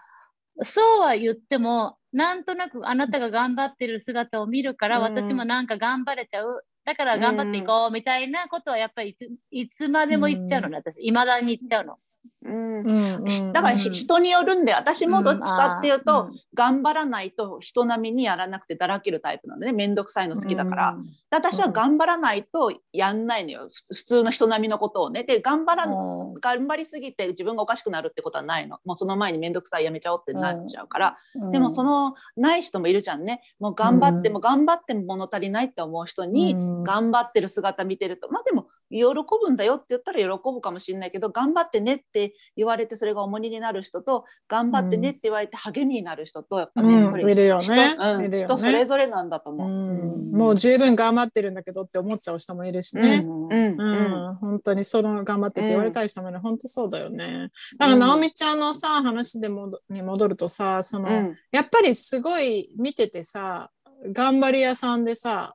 そうは言ってもなんとなくあなたが頑張ってる姿を見るから、うん。私もなんか頑張れちゃう。だから頑張っていこうみたいなことはやっぱりいついつまでも言っちゃうのね、私いまだに言っちゃうの。うん。うんだから人によるんで私もどっちかっていうと、うん。頑張らないと人並みにやらなくてだらけるタイプなのね面倒くさいの好きだから、私は頑張らないとやんないのよ。ふ普通の人並みのことをね。で頑張らうん。頑張りすぎて自分がおかしくなるってことはないの。もうその前に面倒くさいやめちゃおうってなっちゃうから、うん。でもそのない人もいるじゃんね。もう頑張ってもう頑張っても物足りないって思う人に、うん。頑張ってる姿見てると。まあでも喜ぶんだよって言ったら喜ぶかもしれないけど頑張ってねって言われてそれが重荷になる人と頑張ってねって言われて励みになる人とやっぱね、うん。それいるよね。人,、うん。ね。人それぞれなんだと思う。うん。もう十分頑張ってるんだけどって思っちゃう人もいるしね。うん。本当にその頑張ってって言われたい人もいる、本当そうだよね。だから、直美ちゃんのさ、話でもどに戻るとさ、その、うん。やっぱりすごい見ててさ、頑張り屋さんでさ、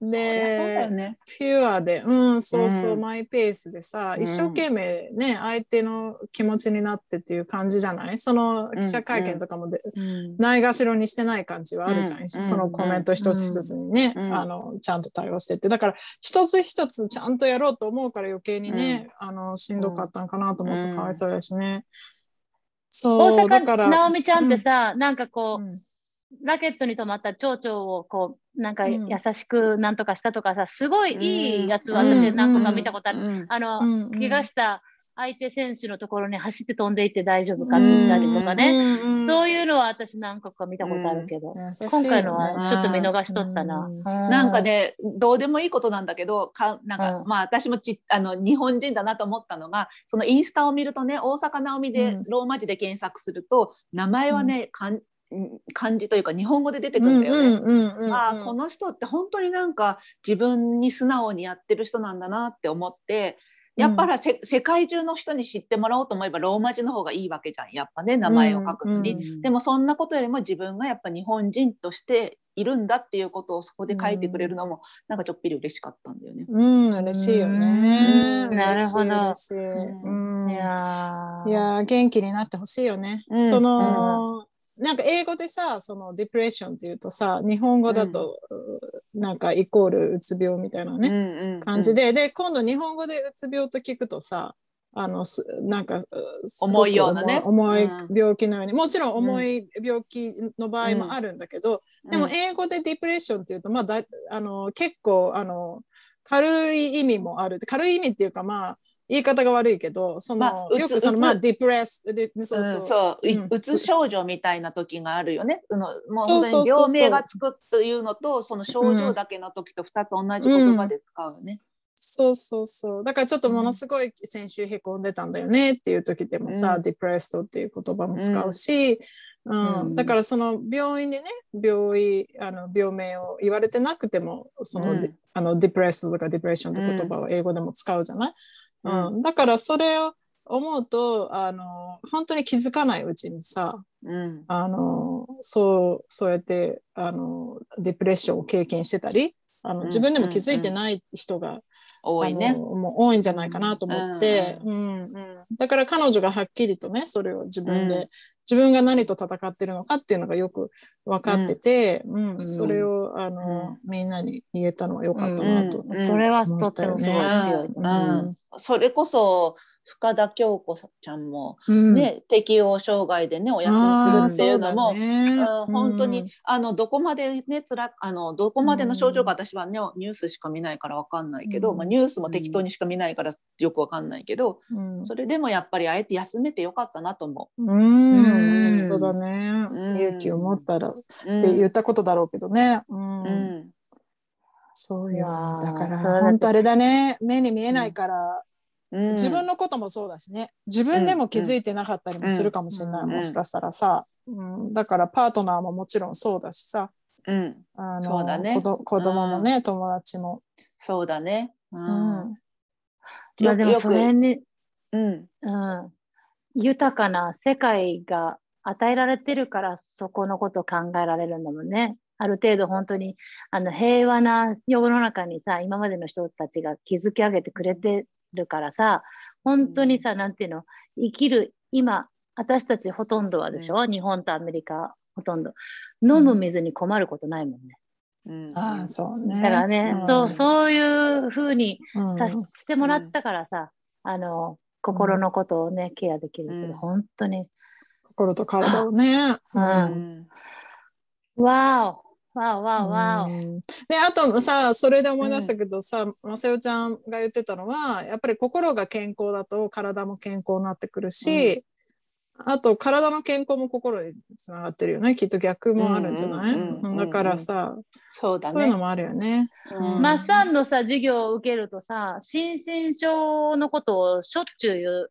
で、ね。ピュアで、うん、そうそう、うん。マイペースでさ、うん。一生懸命ね、相手の気持ちになってっていう感じじゃない？その記者会見とかもで、ないがしろにしてない感じはあるじゃん。うん。そのコメント一つ一つにね、うん。あの、ちゃんと対応してって。だから、一つ一つちゃんとやろうと思うから余計にね、あの、しんどかったんかなと思うとうん。かわいそうだしね。大そう、だか阪ら。直美ちゃんってさ、なんかこう、うんラケットに止まった蝶々をこうなんかうん。優しくなんとかしたとかさすごいいいやつはうん。私何個か見たことある、うん。あの、うん。怪我した相手選手のところに走って飛んでいって大丈夫かって言ったりとかね、うん。うん。そういうのは私何個か見たことあるけど、今回のはちょっと見逃しとったな。うん。なんかねどうでもいいことなんだけどかなんか、うん。まあ私もちあの日本人だなと思ったのがそのインスタを見るとね大阪なおみで、うん。ローマ字で検索すると名前はね、かん漢字というか日本語で出てくるんだよね。うんうんうんうんああこの人って本当になんか自分に素直にやってる人なんだなって思ってやっぱりせ、世界中の人に知ってもらおうと思えばローマ字の方がいいわけじゃんやっぱね名前を書くのに。うんでもそんなことよりも自分がやっぱ日本人としているんだっていうことをそこで書いてくれるのもなんかちょっぴり嬉しかったんだよね。うん、嬉しいよね。うん。なるほど。うん。いやー。いやー元気になってほしいよね。うん。その、なんか英語でさ、そのディプレッションっていうとさ、日本語だと、なんかイコールうつ病みたいなね、うんうんうん。感じで、で、今度日本語でうつ病と聞くとさ、あのすなんか重いようなね。重いうん。病気のように、もちろん重い病気の場合もあるんだけど、でも英語でディプレッションっていうと、まあ、だあの結構あの軽い意味もある。軽い意味っていうかまあ言い方が悪いけどその、まあよくそうのつ。まあディプレスそう。うんそう、そういうん。うつ症状みたいな時があるよね。そのもう病名がつくというのとその症状だけの時と2つ同じ言葉で使うよね。そうそうそう。だからちょっとものすごい先週へこんでたんだよねっていう時でもさ、うん。ディプレストっていう言葉も使うし、うん。うん。だからその病院でね病院あの病名を言われてなくてもその、うん。あのディプレストとかディプレッションって言葉を英語でも使うじゃない、ううん。だからそれを思うとあの本当に気づかないうちにさうん。あのそうそうやってあのディプレッションを経験してたりあのうん。自分でも気づいてない人が多いね。もう多いんじゃないかなと思って、ううんうん。だから彼女がはっきりとねそれを自分で、うん。自分が何と戦ってるのかっていうのがよく分かってて、うん。うん。それをあの、みんなに言えたのは良かったなと。うん。それはとってもすごい強い。うん。うんそれこそ深田恭子ちゃんもうん。ね、適応障害でねお休みするっていうのも、うだね。うん。本当に、あのどこまでねつらあのどこまでの症状か私はね、ニュースしか見ないからわかんないけど、うん。まあ、ニュースも適当にしか見ないからよくわかんないけど、うん。それでもやっぱりあえて休めてよかったなと思う。ん。うん。そうだね、うん。勇気を持ったらって言ったことだろうけどね。うん。うんそうよ。だから本当あれだね。目に見えないから、うん。自分のこともそうだしね。自分でも気づいてなかったりもするかもしれない、うんもしかしたらさ、うん、だからパートナーももちろんそうだしさ。うん、あのそうだね。子ど子供もね、友達も。そうだね。ううん。んまあでもそれに、うん。うん、豊かな世界が与えられてるからそこのことを考えられるんだもんね。ある程度本当にあの平和な世の中にさ今までの人たちが築き上げてくれてるからさ本当にさ、なんていうの生きる今私たちほとんどはでしょ、日本とアメリカほとんど。飲む水に困ることないもんね。うん。ああそうね。だからね、うん。そうそういうふうにうん。さししてもらったからさ、あの心のことをね、ケアできるけど、うん。本当に、心と体をね。うん。うん。わお、わお、わお、わお。うんであとさそれで思い出したけどさ、まさよちゃんが言ってたのはやっぱり心が健康だと体も健康になってくるし、あと体の健康も心につながってるよねきっと逆もあるんじゃない、うんうんうんうんだからさ、そうだねそういうの。もあるよね。うんマッサンのさ、授業を受けるとさ、心身症のことをしょっちゅう言う。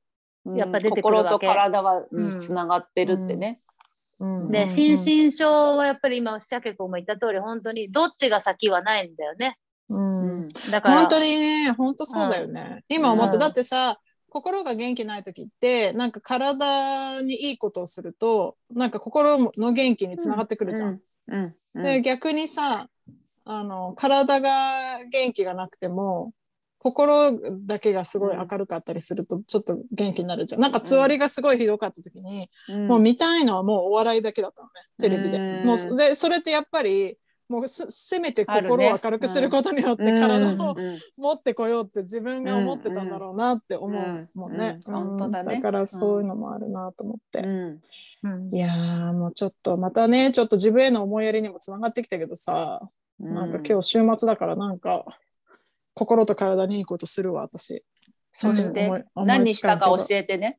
やっぱ出てくるわけ心と体はうんつながってるってね。うんで、うん。心身症はやっぱり今、シャケ子も言った通り、本当にどっちが先はないんだよね。うん。だから、本当にね本当そうだよね、今思って、うんだってさ心が元気ない時ってなんか体にいいことをするとなんか心の元気につながってくるじゃん。うん。うん。で逆にさあの体が元気がなくても心だけがすごい明るかったりするとちょっと元気になるじゃん。なんかつわりがすごいひどかった時に、うん。もう見たいのはもうお笑いだけだったのねテレビで。うんもうでそれってやっぱりもうすせめて心を明るくすることによって体をうん。持ってこようって自分が思ってたんだろうなって思うもんね。だね。からそういうのもあるなと思って。うん。うん。いやーもうちょっとまたねちょっと自分への思いやりにもつながってきたけどさ、なんか今日週末だからなんか心と体にいいことするわ私。そ何したか教えてね。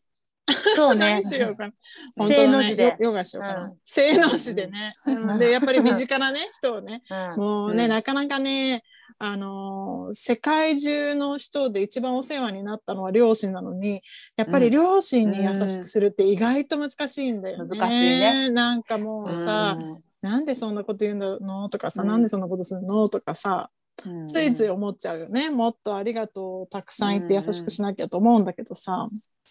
そうね何。しようかな。本正当の字でヨ。ヨガしようかな。うん正の字でね。うんでやっぱり身近なね [laughs] 人をねうんもうね、うんなかなかね、あのー世界中の人で一番お世話になったのは両親なのにやっぱり両親に優しくするって意外と難しいんだよね。難しいねなんかもうさ、なんでそんなこと言うんだのとかさ、うんなんでそんなことするのとかさ、うんついつい思っちゃうよね。もっとありがとうたくさん言って優しくしなきゃと思うんだけどさ、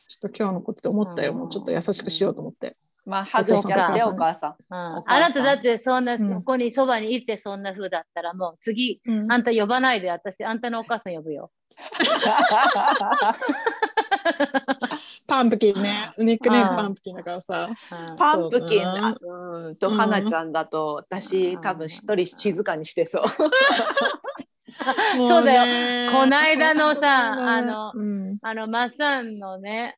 ちょっと今日のことで思ったよ。うんもうちょっと優しくしようと思って。まあハグしちゃってそうかお母さん。うんお母さんあなただってそんな、うんここにそばにいてそんな風だったらもう次、うんあんた呼ばないで私、あんたのお母さん呼ぶよ。[laughs] [laughs] パンプキンね。ニックネーうん。ムパンプキンだからさ。うん。パンプキンあうん。と花ちゃんだと私多分一人静かにしてそう。[laughs] そうだよ。こないだのさあのうん。あの、マッサンのね、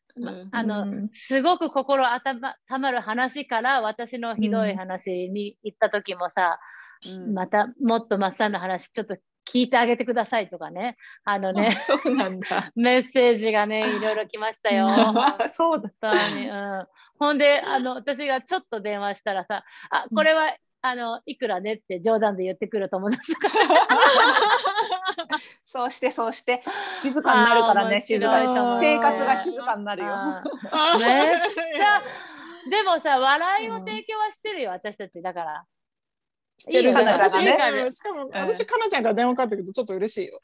あの、うん。すごく心あたまたまる話から私のひどい話に行った時もさ、うん。またもっとマッサンの話ちょっと聞いてあげてくださいとかね、あのね、そうなんだ。[laughs] メッセージがね、いろいろ来ましたよ。[laughs] そうだ。本当に、うん。ほんで、あの、私がちょっと電話したらさ、あ、これは、あの、いくらねって冗談で言ってくる友達が。[laughs] そうしてそうして静かになるからね静かに生活が静かになるよ。めっちゃでもさ、笑いを提供はしてるよ、私たち。だから。知ってるじゃん。いいよ私、ねしかも、ん私、かなちゃんから電話かかってくるとちょっと嬉しいよ。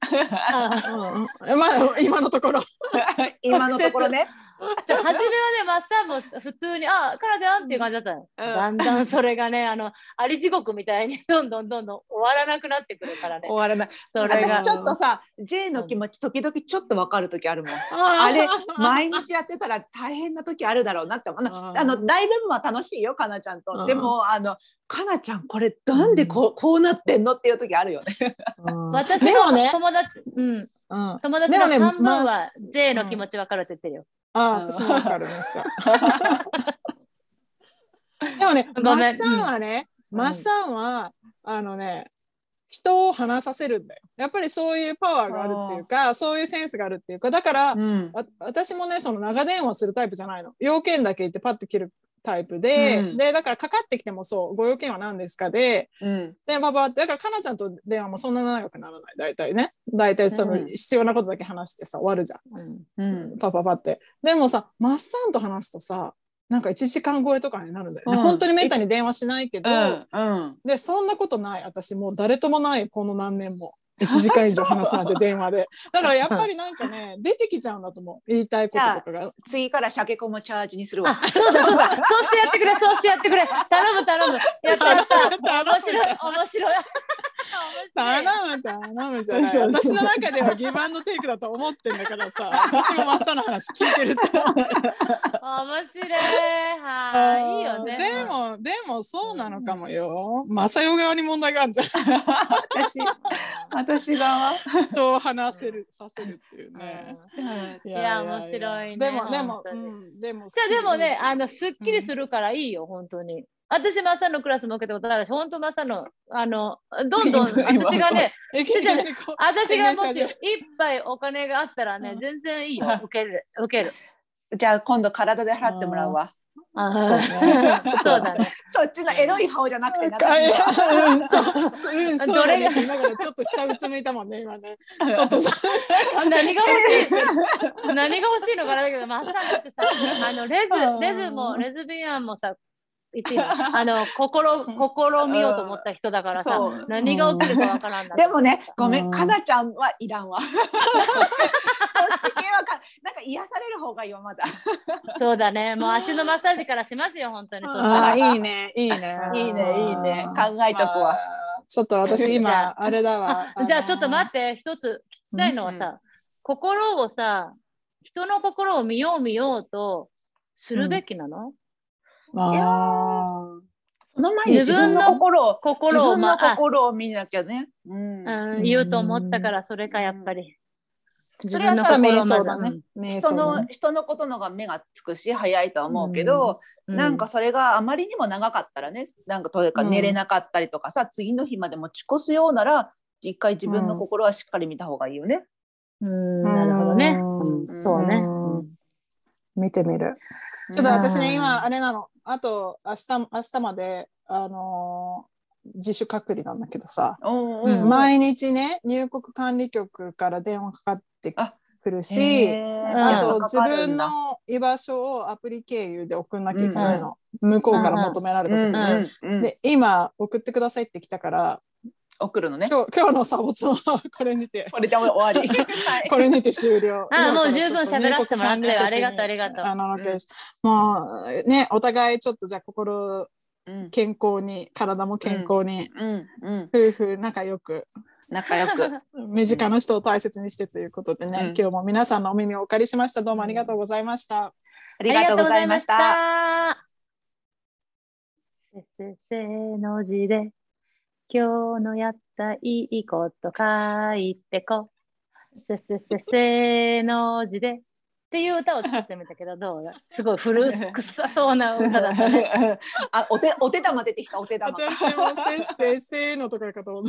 あうんうん、まあ、今のところ。[laughs] 今のところね。[laughs] 初めはね、マッサンも普通に、あ、カナちゃんっていう感じだったの。うんだんだんそれがね、あの、あり地獄みたいにどんどんどんどん終わらなくなってくるからね終。わらない。それが私ち。ょっとさ、J の気持ち時々ちょっとわかる時あるもん。あれ毎日やってたら大変な時あるだろうなって思う。なあの大部分は楽しいよ、かなちゃんうと。んでもあのかなちゃんこれなんでこうこうなってんのっていう時あるよね。うん私もね、友達、うん、うん、友達のでもね半分はまあ J の気持ち分かるって言ってるよ。あ私もわかるめっちゃ。[laughs] でもね、マッサンはね、うんマッサンはあのね、人を話させるんだよ。やっぱりそういうパワーがあるっていうか、そういうセンスがあるっていうか、だから、うんわ私もね、その長電話するタイプじゃないの。要件だけ言ってパッて切るタイプで、うんで、だからかかってきてもそう、ご用件は何ですかで、うんで、パパって、だからかなちゃんと電話もそんな長くならない、大体ね。大体そのうん必要なことだけ話してさ、終わるじゃん。うんうんパパパって。でもさ、マッサンと話すとさ、なんか1時間超えとかになるんだよね。うん本当にめったに電話しないけど、で、そんなことない。私もう誰ともない、この何年も。1時間以上話すなんて電話で。だからやっぱりなんかね、出てきちゃうんだと思う。言いたいこととかが。次からシャケコもチャージにするわあ。、そうだそうだ、[laughs] そうしてやってくれ、そうしてやってくれ。頼む頼む。やったやった。[laughs] 面白い、面白い。頼む頼むじゃない。私の中ではギブアンドテイクだと思ってんだからさ、私もマッサンの話聞いてると思う。面白い。はい、いいよね。でも、でもそうなのかもよ。マサヨ側に問題があるじゃん。私私側。人を話せる、させるっていうね。いや面白いねでも、でもうん、でも。じゃあでもね、あの、の、すっきりするからいいよ、本当に。私、マサのクラスも受けたことあるし、本当マサの、あの、どんどん、私がね、私がもしぱいお金があったらね、うん。全然いいよ、受ける、受ける。じゃあ今度体で払ってもらうわ。あそう [laughs] そうだね。そっちのエロい方じゃなくてな。そう、そううん、そうだどれが？ねって言いながら、ちょっと下うつむいたもんね、今ね。ちょっと [laughs] さ、何が欲しい？何が欲しいのかな？だけど、マサだってさ、あのレ [laughs] うん。ズ、レズも、レズビアンもさ、言っていいのあの、心、[laughs] 心見ようと思った人だからさ何が起きるかわからんな。でもね、ごめ、うんんかなちゃんはいらんわ。[laughs] そっち系はか、なんか癒される方がいいよ、まだ。[laughs] そうだね。もう足のマッサージからしますよ、本当に。あいいね、いいね。いいね、いいね、考えとくわ。まあちょっと私今、ああれだわ。じゃあちょっと待っって、一つ聞きたいのはうんさ、心をさ、人の心を見よう見ようとするべきなの、て。あその前に自分の心を、自心を、分のまあ、心を見なきゃね。うん。うん、言うと思ったから、それかやっぱり。それはさあ、瞑想だね人想だね。の人のことのが目がつくし早いとは思うけど、うんなんかそれがあまりにも長かったらねなんかというかうん寝れなかったりとかさ、次の日まで持ち越すようなら一回自分の心はしっかり見た方がいいよね。うん、なるほどね。うんうんそうね。うん見てみる。ちょっと私ね、今、あれなの。あと、明日、明日まで、あのー自主隔離なんだけどさ、うんうんうん毎日ね、入国管理局から電話かかってくるし、あと自分の居場所をアプリ経由で送んなきゃいけないの。向こうから求められた時に。うんうんうん。で、今、送ってくださいって来たから、送るのね。今日今日のサボツはこれにて、これで終わり。[laughs] はいこれにて終了。あもう十分喋らせてもらったよありがとうありがとうあのうんもうね、お互いちょっとじゃあ心うん健康に、体も健康に、うんうん夫婦仲良く、仲良く。[laughs] 身近な人を大切にしてということでね、うん今日も皆さんのお耳をお借りしました。どうもありがとうございました。ありがとうございました。せせの字で、今日のやったいいこと書いてこ。せせせせの字で。っていう歌を作ってみたけど、どう？だすごい古臭そうな歌だったね。[laughs] あ、お手、お手玉出てきた、お手玉。私もせっせいせーのとかかと思う